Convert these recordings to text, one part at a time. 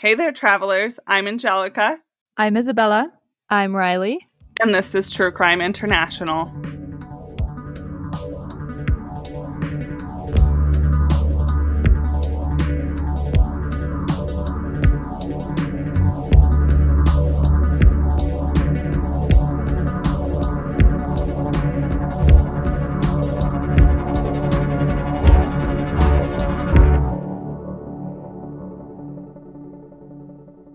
Hey there, travelers. I'm Angelica, I'm Isabella. I'm Riley. and this is True Crime International.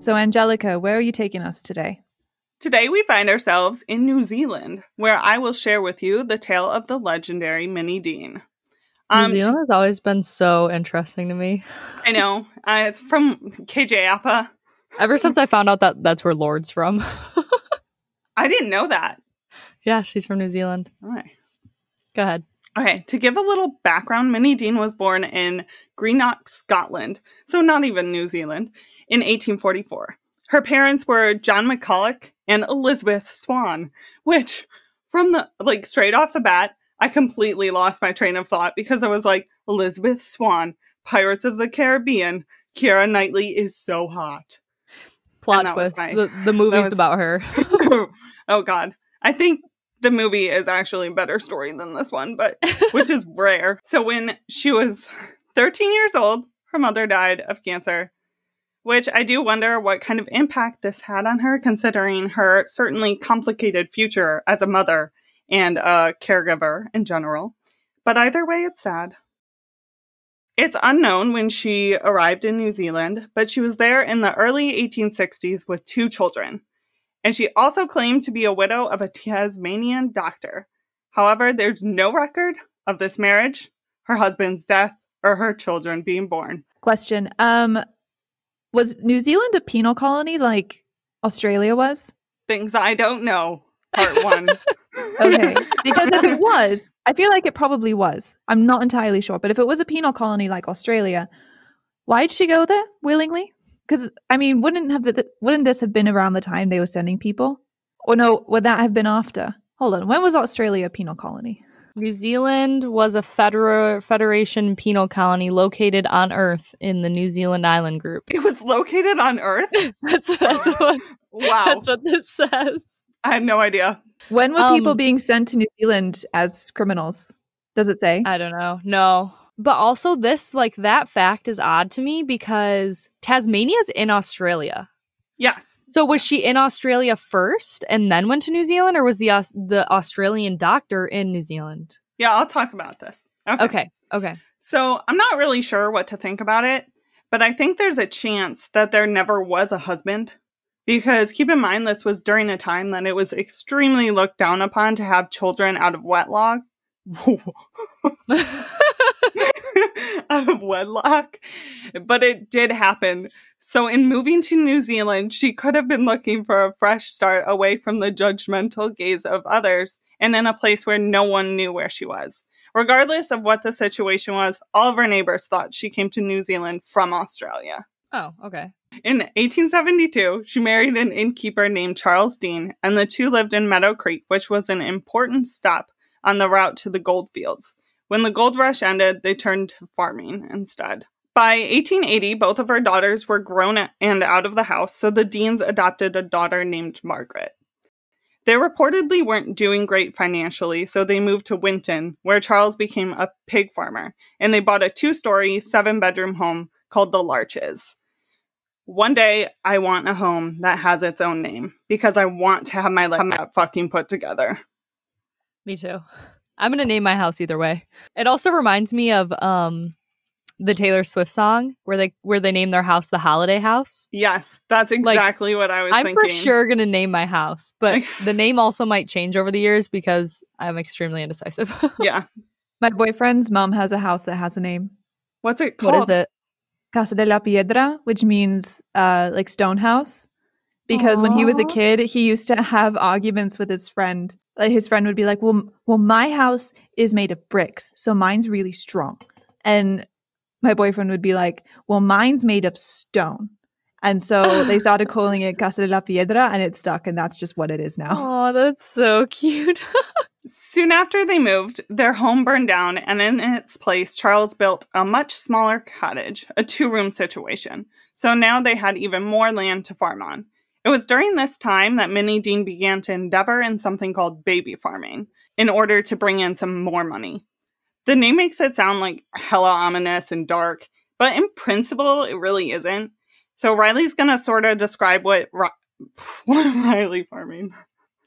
So, Angelica, where are you taking us today? Today, we find ourselves in New Zealand, where I will share with you the tale of the legendary Minnie Dean. Um, New Zealand has always been so interesting to me. I know. Uh, it's from KJ Apa. Ever since I found out that that's where Lorde's from. I didn't know that. yeah, she's from New Zealand. All right. Go ahead. Okay, to give a little background, Minnie Dean was born in Greenock, Scotland, so not even New Zealand, in 1844. Her parents were John McCulloch and Elizabeth Swan, which, from the like straight off the bat, I completely lost my train of thought because I was like, Elizabeth Swan, Pirates of the Caribbean, Keira Knightley is so hot. Plot twist. my- the, the movie's was- about her. oh God. I think the movie is actually a better story than this one, but which is rare. So when she was 13 years old, her mother died of cancer, which I do wonder what kind of impact this had on her, considering her certainly complicated future as a mother and a caregiver in general. But either way, it's sad. It's unknown when she arrived in New Zealand, but she was there in the early 1860s with two children. And she also claimed to be a widow of a Tasmanian doctor. However, there's no record of this marriage, her husband's death, or her children being born. Question. Um, was New Zealand a penal colony like Australia was? Things I don't know. Part one. Okay. because if it was, I feel like it probably was. I'm not entirely sure. But if it was a penal colony like Australia, why'd she go there willingly? Because I mean, wouldn't have the, wouldn't this have been around the time they were sending people? Or no, would that have been after? Hold on. When was Australia a penal colony? New Zealand was a federal federation penal colony located on Earth in the New Zealand island group. it was located on Earth. That's, that's, what, Wow. that's what this says. I have no idea. When were people Um, being sent to New Zealand as criminals? Does it say? I don't know. No. But also this like that fact is odd to me because Tasmania's in Australia. Yes. So was she in Australia first and then went to New Zealand or was the Aus- the Australian doctor in New Zealand? Yeah, I'll talk about this. Okay. Okay. So I'm not really sure what to think about it, but I think there's a chance that there never was a husband. Because keep in mind, this was during a time that it was extremely looked down upon to have children out of wedlock. out of wedlock. But it did happen. So, in moving to New Zealand, she could have been looking for a fresh start away from the judgmental gaze of others and in a place where no one knew where she was. Regardless of what the situation was, all of her neighbors thought she came to New Zealand from Australia. oh, okay. In 1872, she married an innkeeper named Charles Dean, and the two lived in Meadow Creek, which was an important stop on the route to the gold fields. When the gold rush ended, they turned to farming instead. By 1880, both of her daughters were grown and out of the house, so the Deans adopted a daughter named Margaret. They reportedly weren't doing great financially, so they moved to Winton, where Charles became a pig farmer, and they bought a two story, seven bedroom home called the Larches. One day, I want a home that has its own name because I want to have my life fucking put together. Me too. I'm going to name my house either way. It also reminds me of um the Taylor Swift song where they where they name their house the Holiday House. Yes, that's exactly what I was I'm thinking. for sure going to name my house, but the name also might change over the years because I'm extremely indecisive. Yeah. My boyfriend's mom has a house that has a name. What's it called? what is it? Casa de la Piedra, which means uh, like stone house. Because when he was a kid, he used to have arguments with his friend. Like his friend would be like, "Well, well, my house is made of bricks, so mine's really strong." And my boyfriend would be like, "Well, mine's made of stone." And so they started calling it Casa de la Piedra, and it stuck, and that's just what it is now. Oh, that's so cute. Soon after they moved, their home burned down, and in its place, Charles built a much smaller cottage, a two room situation. So now they had even more land to farm on. It was during this time that Minnie Dean began to endeavor in something called baby farming in order to bring in some more money. The name makes it sound like hella ominous and dark, but in principle, it really isn't. So Riley's gonna sort of describe what Ri- what Riley farming.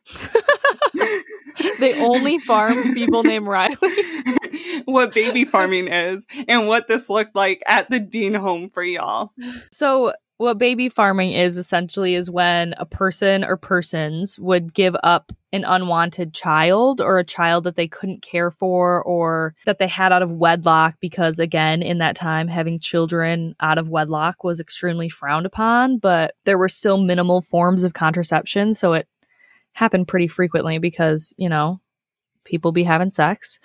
they only farm people named Riley. what baby farming is and what this looked like at the Dean home for y'all. So what baby farming is essentially is when a person or persons would give up an unwanted child or a child that they couldn't care for or that they had out of wedlock because again in that time having children out of wedlock was extremely frowned upon but there were still minimal forms of contraception so it happened pretty frequently because you know people be having sex.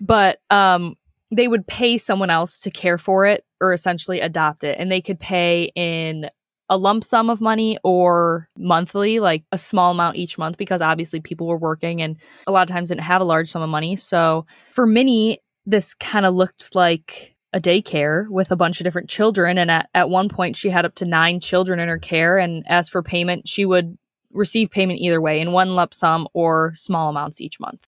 But um they would pay someone else to care for it or essentially adopt it. And they could pay in a lump sum of money or monthly, like a small amount each month, because obviously people were working and a lot of times didn't have a large sum of money. So for Minnie, this kind of looked like a daycare with a bunch of different children. And at, at one point, she had up to nine children in her care. And as for payment, she would receive payment either way in one lump sum or small amounts each month.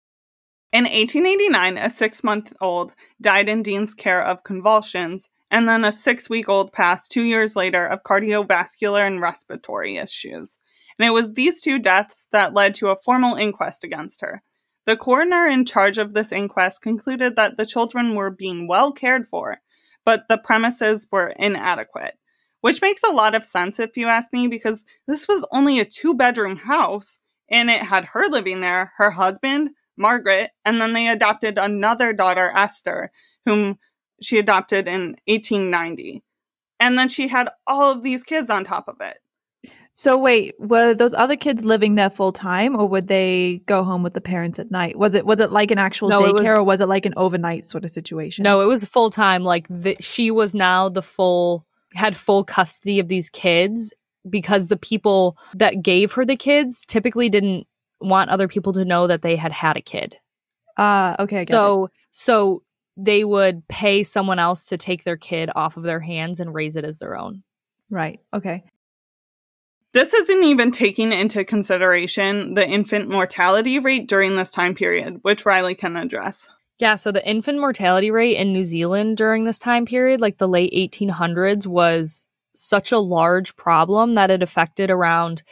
In 1889, a six month old died in Dean's care of convulsions, and then a six week old passed two years later of cardiovascular and respiratory issues. And it was these two deaths that led to a formal inquest against her. The coroner in charge of this inquest concluded that the children were being well cared for, but the premises were inadequate, which makes a lot of sense if you ask me, because this was only a two bedroom house and it had her living there, her husband, Margaret, and then they adopted another daughter, Esther, whom she adopted in 1890. And then she had all of these kids on top of it. So wait, were those other kids living there full time, or would they go home with the parents at night? Was it was it like an actual No, it was- daycare, or was it like an overnight sort of situation? No, it was full time. Like the, she was now the full had full custody of these kids because the people that gave her the kids typically didn't want other people to know that they had had a kid. Ah, okay, I get it. So so they would pay someone else to take their kid off of their hands and raise it as their own. right, okay. This isn't even taking into consideration the infant mortality rate during this time period, which Riley can address. Yeah, so the infant mortality rate in New Zealand during this time period, like the late 1800s, was such a large problem that it affected around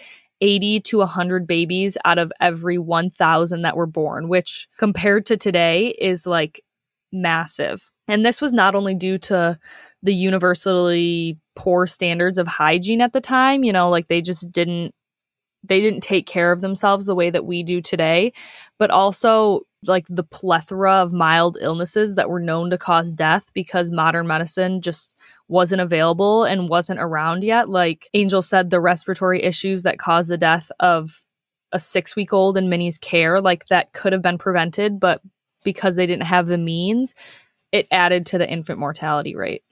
80 to 100 babies out of every 1,000 that were born, which compared to today is like massive. And this was not only due to the universally poor standards of hygiene at the time, you know, like they just didn't they didn't take care of themselves the way that we do today, but also like the plethora of mild illnesses that were known to cause death because modern medicine just wasn't available and wasn't around yet. Like Angel said, the respiratory issues that caused the death of a six week old in Minnie's care, like that could have been prevented, but because they didn't have the means, it added to the infant mortality rate.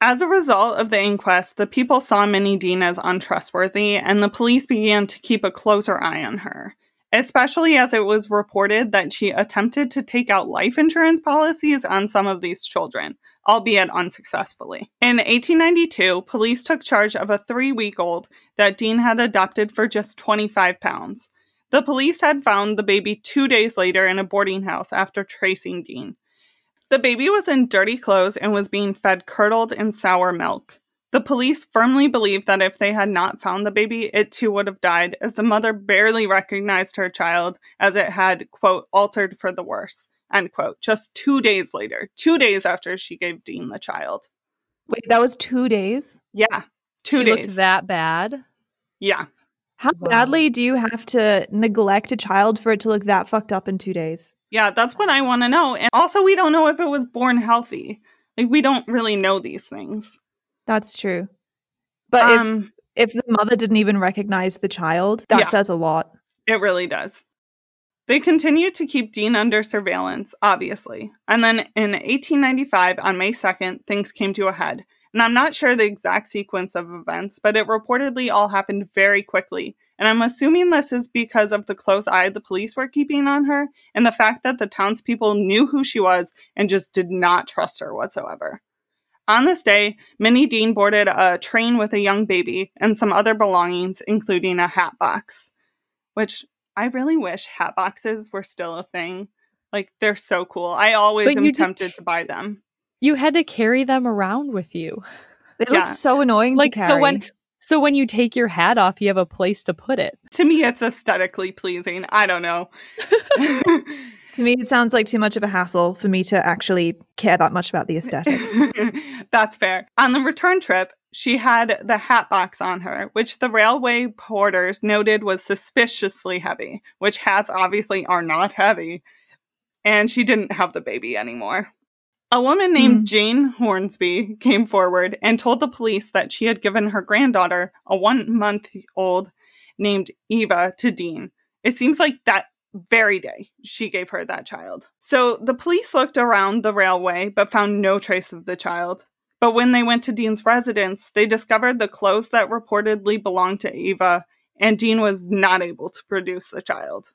As a result of the inquest, the people saw Minnie Dean as untrustworthy, and the police began to keep a closer eye on her, especially as it was reported that she attempted to take out life insurance policies on some of these children, albeit unsuccessfully. In 1892, police took charge of a three week old that Dean had adopted for just 25 pounds. The police had found the baby two days later in a boarding house after tracing Dean. The baby was in dirty clothes and was being fed curdled and sour milk. The police firmly believe that if they had not found the baby, it too would have died, as the mother barely recognized her child as it had, quote, altered for the worse, end quote, just two days later, two days after she gave Dean the child. Wait, that was two days. Yeah, two she days. looked that bad. yeah. How Wow. badly do you have to neglect a child for it to look that fucked up in two days? Yeah, that's what I want to know. And also, we don't know if it was born healthy. Like, we don't really know these things. That's true. But if um, if the mother didn't even recognize the child, that Yeah. says a lot. It really does. They continued to keep Dean under surveillance, obviously. And then in 1895, on May 2nd, things came to a head. And I'm not sure the exact sequence of events, but it reportedly all happened very quickly. And I'm assuming this is because of the close eye the police were keeping on her and the fact that the townspeople knew who she was and just did not trust her whatsoever. On this day, Minnie Dean boarded a train with a young baby and some other belongings, including a hat box, which I really wish hat boxes were still a thing. Like, they're so cool. I always But am you just- tempted to buy them. You had to carry them around with you. They Yeah. look so annoying. Like to so when so when you take your hat off, you have a place to put it. To me, it's aesthetically pleasing. I don't know. to me, it sounds like too much of a hassle for me to actually care that much about the aesthetic. That's fair. On the return trip, she had the hat box on her, which the railway porters noted was suspiciously heavy, which hats obviously are not heavy. And she didn't have the baby anymore. A woman hmm. named Jane Hornsby came forward and told the police that she had given her granddaughter, a one month old named Eva, to Dean. It seems like that very day she gave her that child. So the police looked around the railway but found no trace of the child. But when they went to Dean's residence, they discovered the clothes that reportedly belonged to Eva, and Dean was not able to produce the child.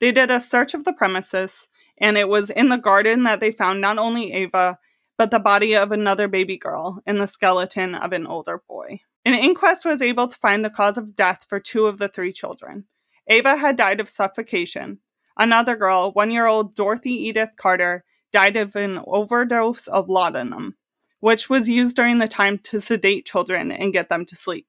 They did a search of the premises, and it was in the garden that they found not only Ava, but the body of another baby girl and the skeleton of an older boy. An inquest was able to find the cause of death for two of the three children. Ava had died of suffocation. Another girl, one year old Dorothy Edith Carter, died of an overdose of laudanum, which was used during the time to sedate children and get them to sleep.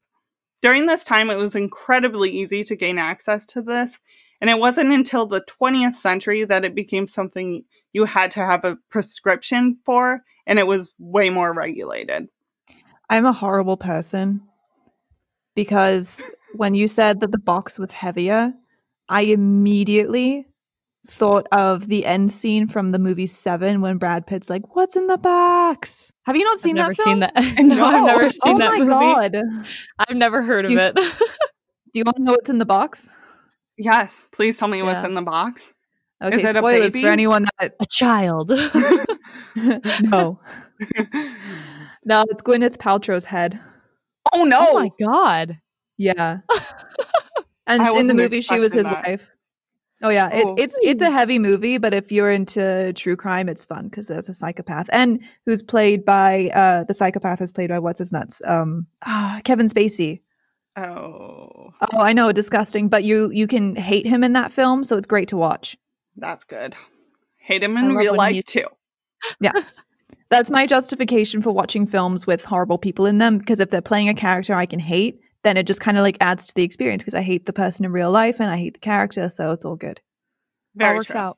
During this time, it was incredibly easy to gain access to this, and it wasn't until the 20th century that it became something you had to have a prescription for, and it was way more regulated. I'm a horrible person because when you said that the box was heavier, I immediately thought of the end scene from the movie Seven when Brad Pitt's like, "What's in the box?" Have you not I've seen never that film? seen that. no, I've never No. seen oh that my movie. god! I've never heard of you- it. Do you want to know what's in the box? Yes, please tell me what's in the box. Okay, it a spoilers baby? for anyone that a child. no, no, it's Gwyneth Paltrow's head. oh no! Oh my god. Yeah. and in the movie, she was his that. wife. Oh yeah, it, Oh, it's it's a heavy movie, but if you're into true crime, it's fun because there's a psychopath and who's played by uh the psychopath is played by what's his nuts um ah, Kevin Spacey. oh, Oh, I know, disgusting, but you you can hate him in that film, so it's great to watch. that's good. Hate him in real life he's- too. Yeah. That's my justification for watching films with horrible people in them because if they're playing a character I can hate, then it just kind of like adds to the experience because I hate the person in real life and I hate the character, so it's all good. All Very works true. out.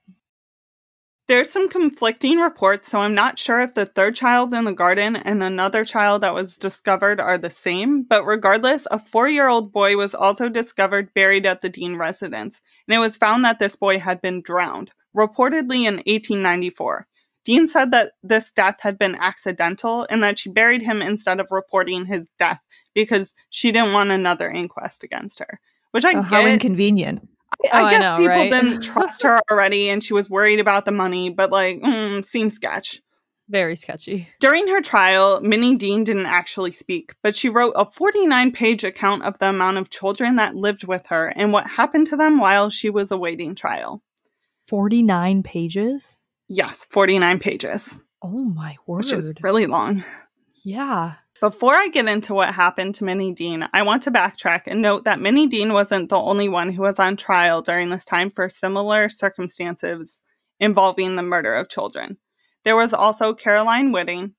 There's some conflicting reports, so I'm not sure if the third child in the garden and another child that was discovered are the same. But regardless, a four year old boy was also discovered buried at the Dean residence, and it was found that this boy had been drowned, reportedly in 1894. Dean said that this death had been accidental and that she buried him instead of reporting his death because she didn't want another inquest against her. Which I Oh, how inconvenient. I Oh, I guess know, people right? didn't trust her already and she was worried about the money, but like, mm, seems sketch. Very sketchy. During her trial, Minnie Dean didn't actually speak, but she wrote a 49 page account of the amount of children that lived with her and what happened to them while she was awaiting trial. 49 pages? Yes, 49 pages, Oh my word. which is really long. yeah. Before I get into what happened to Minnie Dean, I want to backtrack and note that Minnie Dean wasn't the only one who was on trial during this time for similar circumstances involving the murder of children. There was also Caroline Whitting,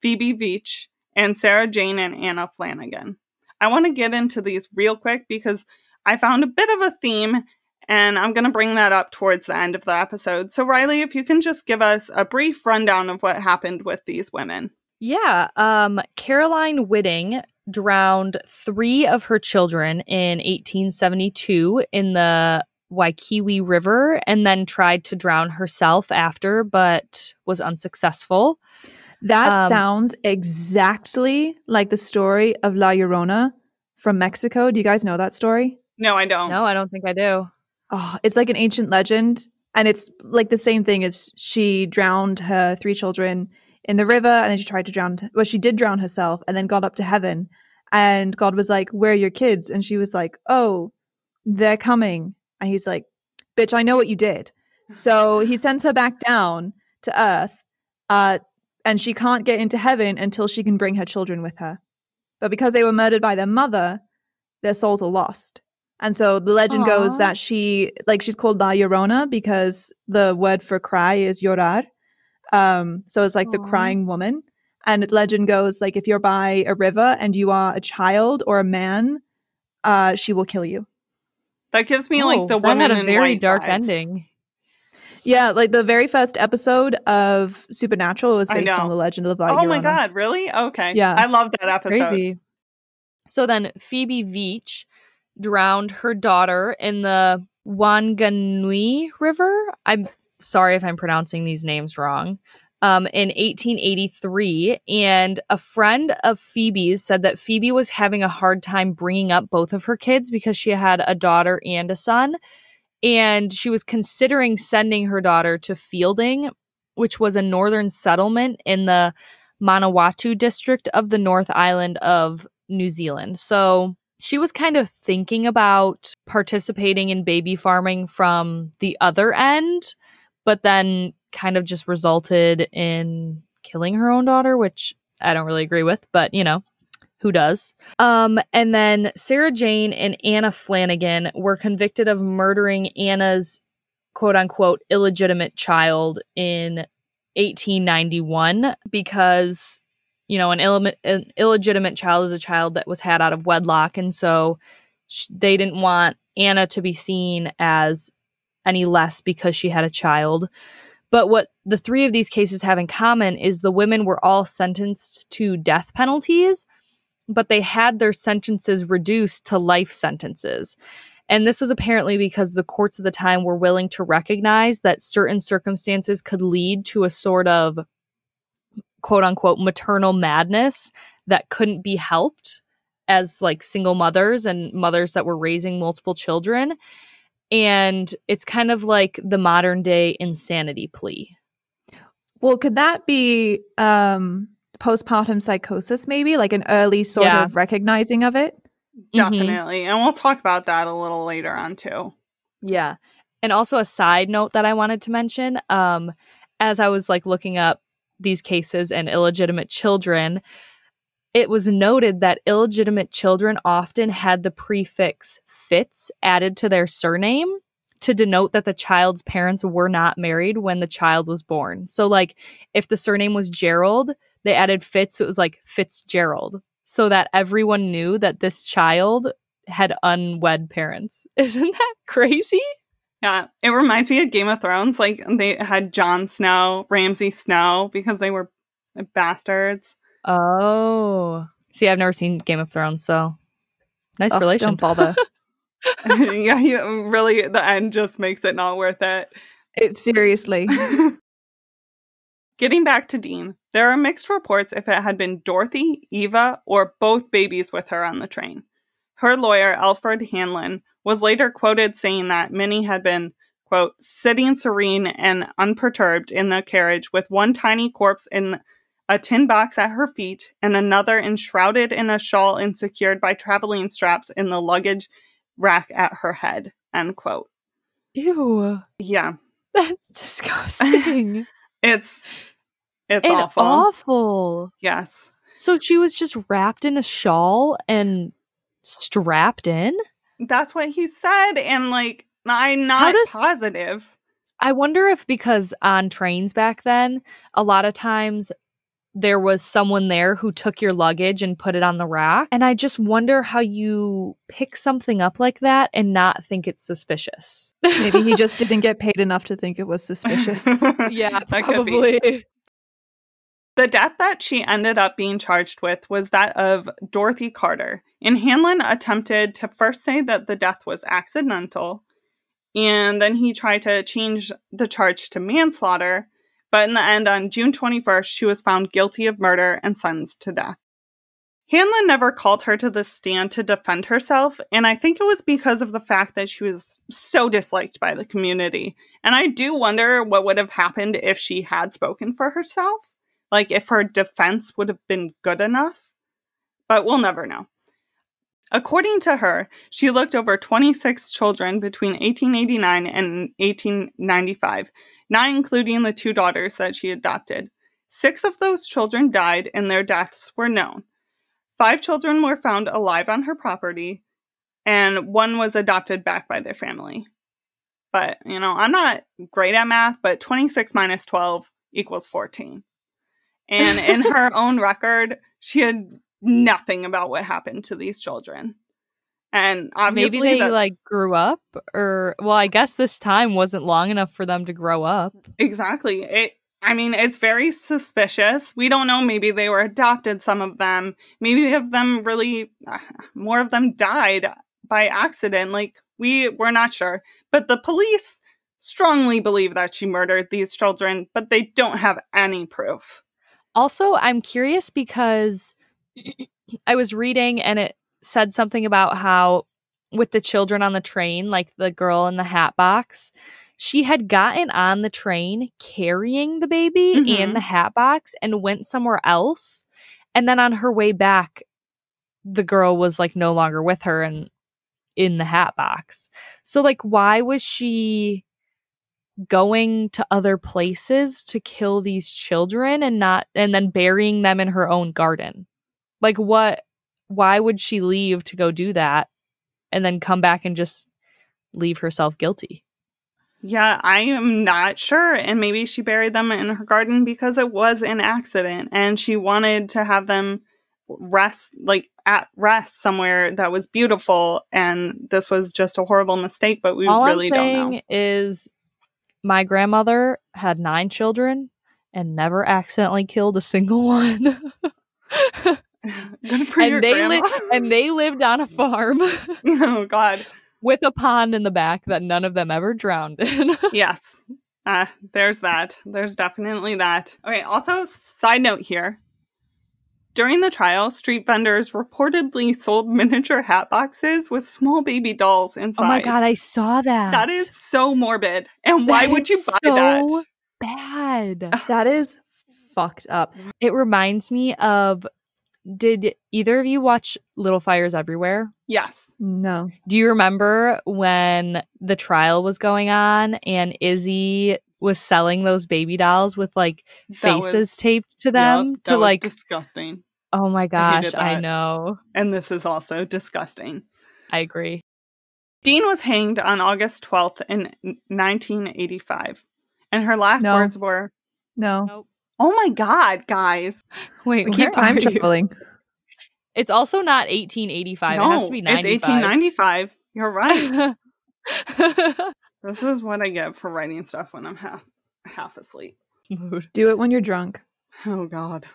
Phoebe Veitch, and Sarah Jane and Anna Flanagan. I want to get into these real quick because I found a bit of a theme and I'm going to bring that up towards the end of the episode. So, Riley, if you can just give us a brief rundown of what happened with these women. Yeah. Um, Caroline Whitting drowned three of her children in 1872 in the Waikiki River and then tried to drown herself after, but was unsuccessful. That Um, sounds exactly like the story of La Llorona from Mexico. Do you guys know that story? No, I don't. No, I don't think I do. Oh, it's like an ancient legend. And it's like the same thing as she drowned her three children in the river and then she tried to drown, well, she did drown herself and then got up to heaven. And God was like, Where are your kids? And she was like, Oh, they're coming. And he's like, Bitch, I know what you did. So he sends her back down to earth. Uh, and she can't get into heaven until she can bring her children with her. But because they were murdered by their mother, their souls are lost. And so the legend goes that she, like, she's called La Llorona because the word for cry is llorar. Um, so it's like the crying woman. And legend goes like if you're by a river and you are a child or a man, uh, she will kill you. That gives me Oh, like the that woman had a very dark vibes. ending. Yeah, like the very first episode of Supernatural was based on the legend of La Oh my god, really? Okay. Yeah. I love that episode. Crazy. So then Phoebe Veitch drowned her daughter in the Wanganui River. I'm sorry if I'm pronouncing these names wrong. Um, in 1883, and a friend of Phoebe's said that Phoebe was having a hard time bringing up both of her kids because she had a daughter and a son, and she was considering sending her daughter to Feilding, which was a northern settlement in the Manawatu district of the North Island of New Zealand. So she was kind of thinking about participating in baby farming from the other end, but then kind of just resulted in killing her own daughter, which I don't really agree with, but you know, who does? Um, and then Sarah Jane and Anna Flanagan were convicted of murdering Anna's quote unquote illegitimate child in 1891 because you know an, illim- an illegitimate child is a child that was had out of wedlock and so sh- they didn't want anna to be seen as any less because she had a child but what the three of these cases have in common is the women were all sentenced to death penalties but they had their sentences reduced to life sentences and this was apparently because the courts of the time were willing to recognize that certain circumstances could lead to a sort of quote unquote maternal madness that couldn't be helped as like single mothers and mothers that were raising multiple children. And it's kind of like the modern day insanity plea. Well, could that be um postpartum psychosis maybe? Like an early sort Yeah. of recognizing of it? Definitely. And we'll talk about that a little later on too. Yeah. And also a side note that I wanted to mention, um, as I was like looking up these cases and illegitimate children, it was noted that illegitimate children often had the prefix Fitz added to their surname to denote that the child's parents were not married when the child was born. So like if the surname was Gerald, they added Fitz, so it was like Fitzgerald, so that everyone knew that this child had unwed parents. Isn't that crazy? Yeah. It reminds me of Game of Thrones. Like they had Jon Snow, Ramsay Snow, because they were bastards. Oh. See, I've never seen Game of Thrones, so nice Ugh, relation. Bother. yeah, you, really the end just makes it not worth it. it seriously. Getting back to Dean, there are mixed reports if it had been Dorothy, Eva, or both babies with her on the train. Her lawyer, Alfred Hanlon, was later quoted saying that Minnie had been, quote, sitting serene and unperturbed in the carriage with one tiny corpse in a tin box at her feet and another enshrouded in a shawl and secured by traveling straps in the luggage rack at her head, end quote. Ew. Yeah, That's disgusting. it's it's and awful. awful. Yes. So she was just wrapped in a shawl and strapped in? That's what he said, and like I'm not does- positive. I wonder if because on trains back then, a lot of times there was someone there who took your luggage and put it on the rack. And I just wonder how you pick something up like that and not think it's suspicious. Maybe he just didn't get paid enough to think it was suspicious. yeah, That probably. The death that she ended up being charged with was that of Dorothy Carter. And Hanlon attempted to first say that the death was accidental, and then he tried to change the charge to manslaughter. But in the end, on June 21st, she was found guilty of murder and sentenced to death. Hanlon never called her to the stand to defend herself, and I think it was because of the fact that she was so disliked by the community. And I do wonder what would have happened if she had spoken for herself like if her defense would have been good enough, but we'll never know. According to her, she looked over 26 children between 1889 and 1895, not including the two daughters that she adopted. Six of those children died, and their deaths were known. Five children were found alive on her property, and one was adopted back by their family. But, you know, I'm not great at math, but 26 minus 12 equals 14. And in her own record, she had nothing about what happened to these children. And obviously, Maybe they that's- like grew up, or well, I guess this time wasn't long enough for them to grow up. Exactly. It I mean, it's very suspicious. We don't know. Maybe they were adopted, some of them. Maybe of them really, uh, more of them died by accident. Like, we, we're not sure. But the police strongly believe that she murdered these children, but they don't have any proof. Also, I'm curious because I was reading and it said something about how with the children on the train, like the girl in the hat box, she had gotten on the train carrying the baby Mhm. and the hat box and went somewhere else. And then on her way back, the girl was like no longer with her and in the hat box. So, like, why was she going to other places to kill these children and not and then burying them in her own garden like what why would she leave to go do that and then come back and just leave herself guilty Yeah, I am not sure. And maybe she buried them in her garden because it was an accident and she wanted to have them rest, like at rest somewhere that was beautiful. And this was just a horrible mistake, but we all really i'm don't saying know. is my grandmother had nine children and never accidentally killed a single one Good for and your they li- and they lived on a farm oh, God. with a pond in the back that none of them ever drowned in Yes. Uh, there's that. There's definitely that. Okay, also, side note here. During the trial, street vendors reportedly sold miniature hat boxes with small baby dolls inside. oh my god i saw that That is so morbid. And why That would you buy so that? bad That is fucked up. It reminds me of did either of you watch Little Fires Everywhere? Yes. No. Do you remember when the trial was going on and Izzy was selling those baby dolls with like That was- faces taped to them Yep, to like disgusting. oh my gosh, hated I know. And this is also disgusting. I agree. Dean was hanged on August 12th in 1985. And her last No. words were, No. Oh my God, guys. Wait, We where keep time traveling. It's also not 1885. no, it has to be 95. it's 1895. You're right. this is what I get for writing stuff when I'm half, half asleep. Mood. Do it when you're drunk. Oh God.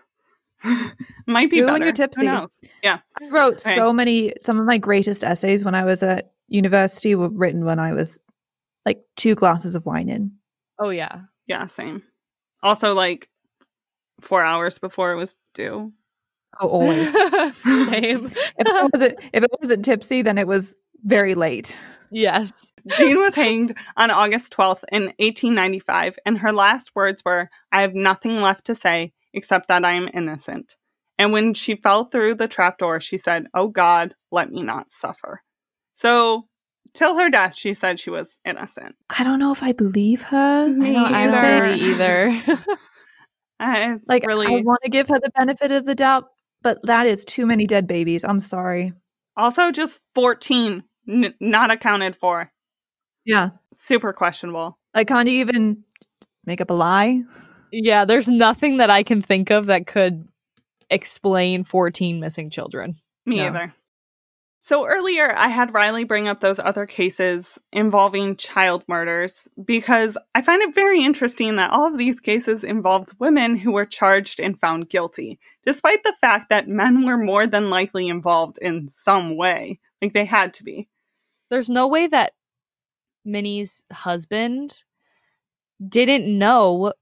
Might be Do better. when you're Who tipsy. knows? Yeah. I wrote Okay. so many, some of my greatest essays when I was at university were written when I was like two glasses of wine in. Oh yeah. Yeah, same. Also, like four hours before it was due. Oh, always. Same. if it wasn't if it wasn't tipsy, then it was very late. yes. Dean was hanged on August 12th in 1895, and her last words were, I have nothing left to say except that I am innocent. And when she fell through the trapdoor, she said, Oh God, let me not suffer. So, till her death, she said she was innocent. I don't know if I believe her. Me I don't, either. either. Uh, It's Like really. I want to give her the benefit of the doubt, but that is too many dead babies. I'm sorry. also, just 14 n- not accounted for. Yeah. Super questionable. Like can't you even make up a lie? Yeah, there's nothing that I can think of that could explain 14 missing children. Me No. either. So earlier, I had Riley bring up those other cases involving child murders because I find it very interesting that all of these cases involved women who were charged and found guilty, despite the fact that men were more than likely involved in some way. Like they had to be. There's no way that Minnie's husband didn't know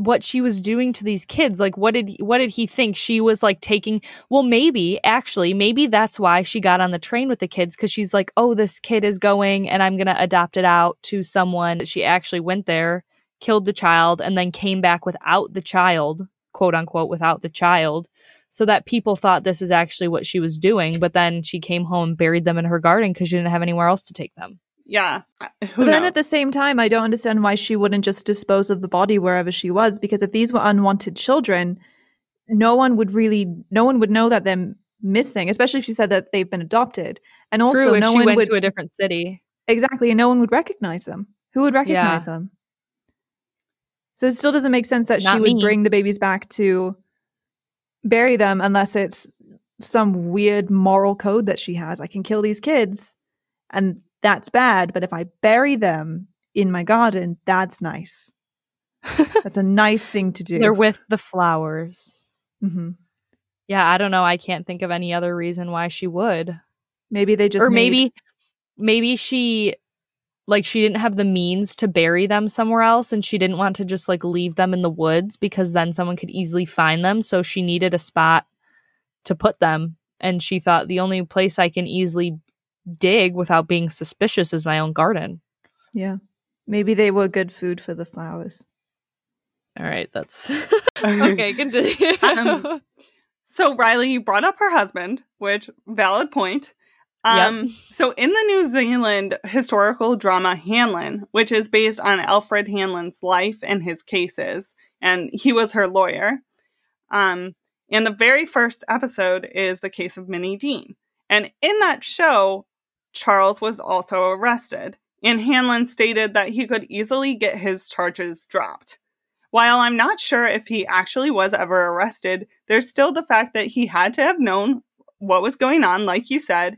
what she was doing to these kids like what did what did he think? She was like taking well maybe actually maybe that's why she got on the train with the kids cuz she's like oh this kid is going and I'm going to adopt it out to someone. She actually went there killed the child and then came back without the child quote unquote without the child so that people thought this is actually what she was doing but then she came home and buried them in her garden cuz she didn't have anywhere else to take them yeah. Who But then knows? at the same time, I don't understand why she wouldn't just dispose of the body wherever she was. Because if these were unwanted children, no one would really, no one would know that they're missing. Especially if she said that they've been adopted, and also True, if no she one went would to a different city. exactly, and no one would recognize them. Who would recognize them? So it still doesn't make sense that she would me. bring the babies back to bury them unless it's some weird moral code that she has. I can kill these kids, and that's bad. But if I bury them in my garden, that's nice. That's a nice thing to do. They're with the flowers. hmm Yeah, I don't know. I can't think of any other reason why she would. Maybe they just or made- maybe maybe she like she didn't have the means to bury them somewhere else and she didn't want to just like leave them in the woods because then someone could easily find them so she needed a spot to put them and she thought the only place I can easily dig without being suspicious is my own garden. yeah, maybe they were good food for the flowers. All right, that's okay, continue. Um, So Riley you brought up her husband, which valid point. Yep. Um, so in the New Zealand historical drama Hanlon, which is based on Alfred Hanlon's life and his cases, and he was her lawyer. Um, and the very first episode is the case of Minnie Dean. And in that show, Charles was also arrested, and Hanlon stated that he could easily get his charges dropped. While I'm not sure if he actually was ever arrested, there's still the fact that he had to have known what was going on, like you said.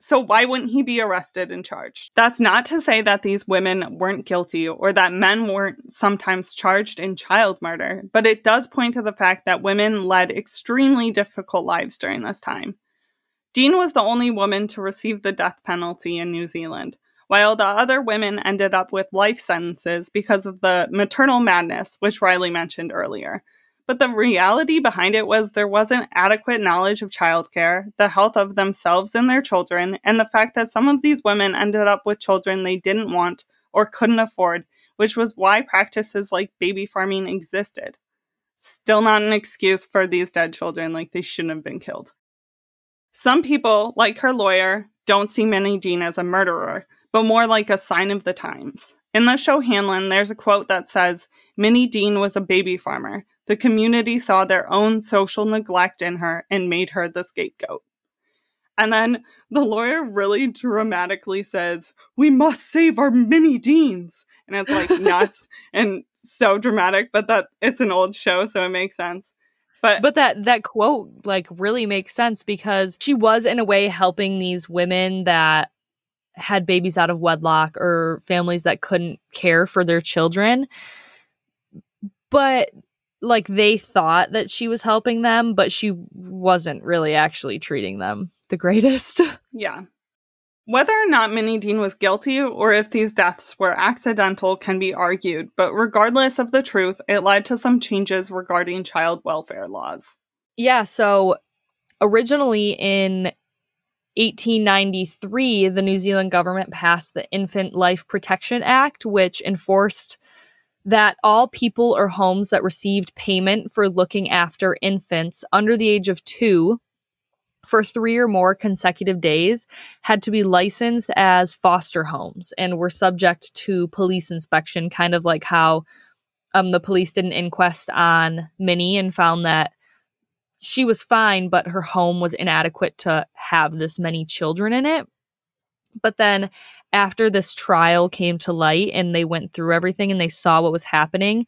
So why wouldn't he be arrested and charged? That's not to say that these women weren't guilty or that men weren't sometimes charged in child murder, but it does point to the fact that women led extremely difficult lives during this time. Dean was the only woman to receive the death penalty in New Zealand while the other women ended up with life sentences because of the maternal madness, which Riley mentioned earlier. But the reality behind it was there wasn't adequate knowledge of childcare, the health of themselves and their children, and the fact that some of these women ended up with children they didn't want or couldn't afford, which was why practices like baby farming existed. Still not an excuse for these dead children, like they shouldn't have been killed. Some people, like her lawyer, don't see Minnie Dean as a murderer, but more like a sign of the times. In the show Hanlon, there's a quote that says Minnie Dean was a baby farmer. The community saw their own social neglect in her and made her the scapegoat. And then the lawyer really dramatically says, We must save our Minnie Deans. And it's like nuts and so dramatic, but that it's an old show, so it makes sense. But, But that that quote like really makes sense because she was in a way helping these women that had babies out of wedlock or families that couldn't care for their children. But like they thought that she was helping them, but she wasn't really actually treating them the greatest. Yeah. Whether or not Minnie Dean was guilty or if these deaths were accidental can be argued, but regardless of the truth, it led to some changes regarding child welfare laws. Yeah, so originally in 1893, the New Zealand government passed the Infant Life Protection Act, which enforced that all people or homes that received payment for looking after infants under the age of two for three or more consecutive days had to be licensed as foster homes and were subject to police inspection, kind of like how um, the police did an inquest on Minnie and found that she was fine, but her home was inadequate to have this many children in it. But then after this trial came to light and they went through everything and they saw what was happening,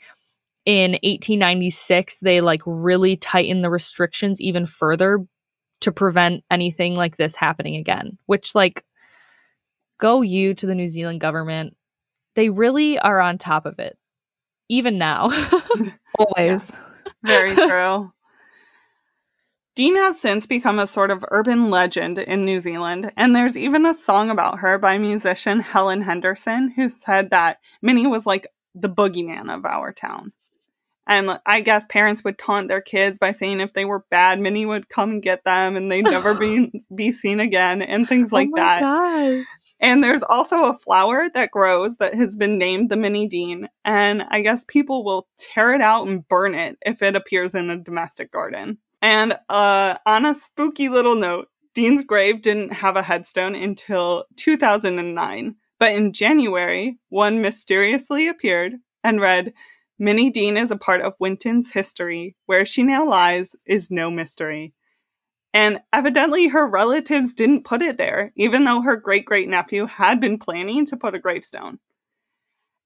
in 1896, they like really tightened the restrictions even further to prevent anything like this happening again, which, like, go you to the New Zealand government. They really are on top of it, even now. Always. Very true. Dean has since become a sort of urban legend in New Zealand, and there's even a song about her by musician Helen Henderson, who said that Minnie was like the boogeyman of our town. And I guess parents would taunt their kids by saying if they were bad, Minnie would come and get them and they'd never be be seen again and things like oh my that. gosh. And there's also a flower that grows that has been named the Minnie Dean. And I guess people will tear it out and burn it if it appears in a domestic garden. And uh, on a spooky little note, Dean's grave didn't have a headstone until 2009. But in January, one mysteriously appeared and read, Minnie Dean is a part of Winton's history. Where she now lies is no mystery. And evidently, her relatives didn't put it there, even though her great great nephew had been planning to put a gravestone.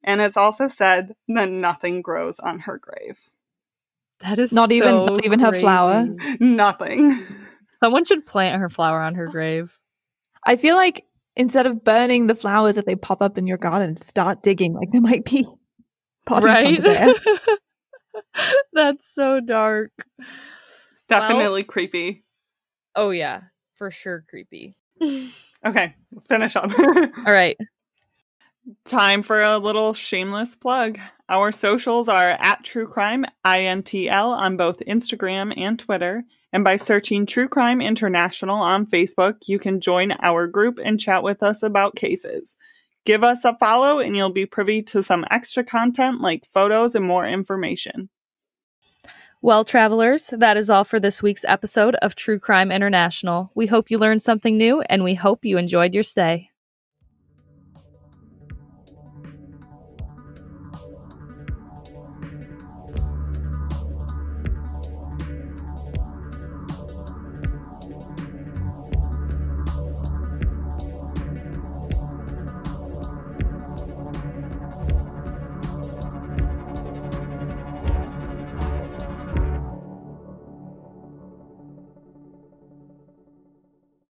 And it's also said that nothing grows on her grave. That is Not even- not even her flower? Nothing. Someone should plant her flower on her grave. I feel like instead of burning the flowers if they pop up in your garden, start digging. Like there might be bodies right? under there. That's so dark. It's definitely creepy. Oh yeah, for sure creepy. Okay, finish up. All right. Time for a little shameless plug. Our socials are at True Crime INTL on both Instagram and Twitter. And by searching True Crime International on Facebook, you can join our group and chat with us about cases. Give us a follow, and you'll be privy to some extra content like photos and more information. Well, travelers, that is all for this week's episode of True Crime International. We hope you learned something new and we hope you enjoyed your stay.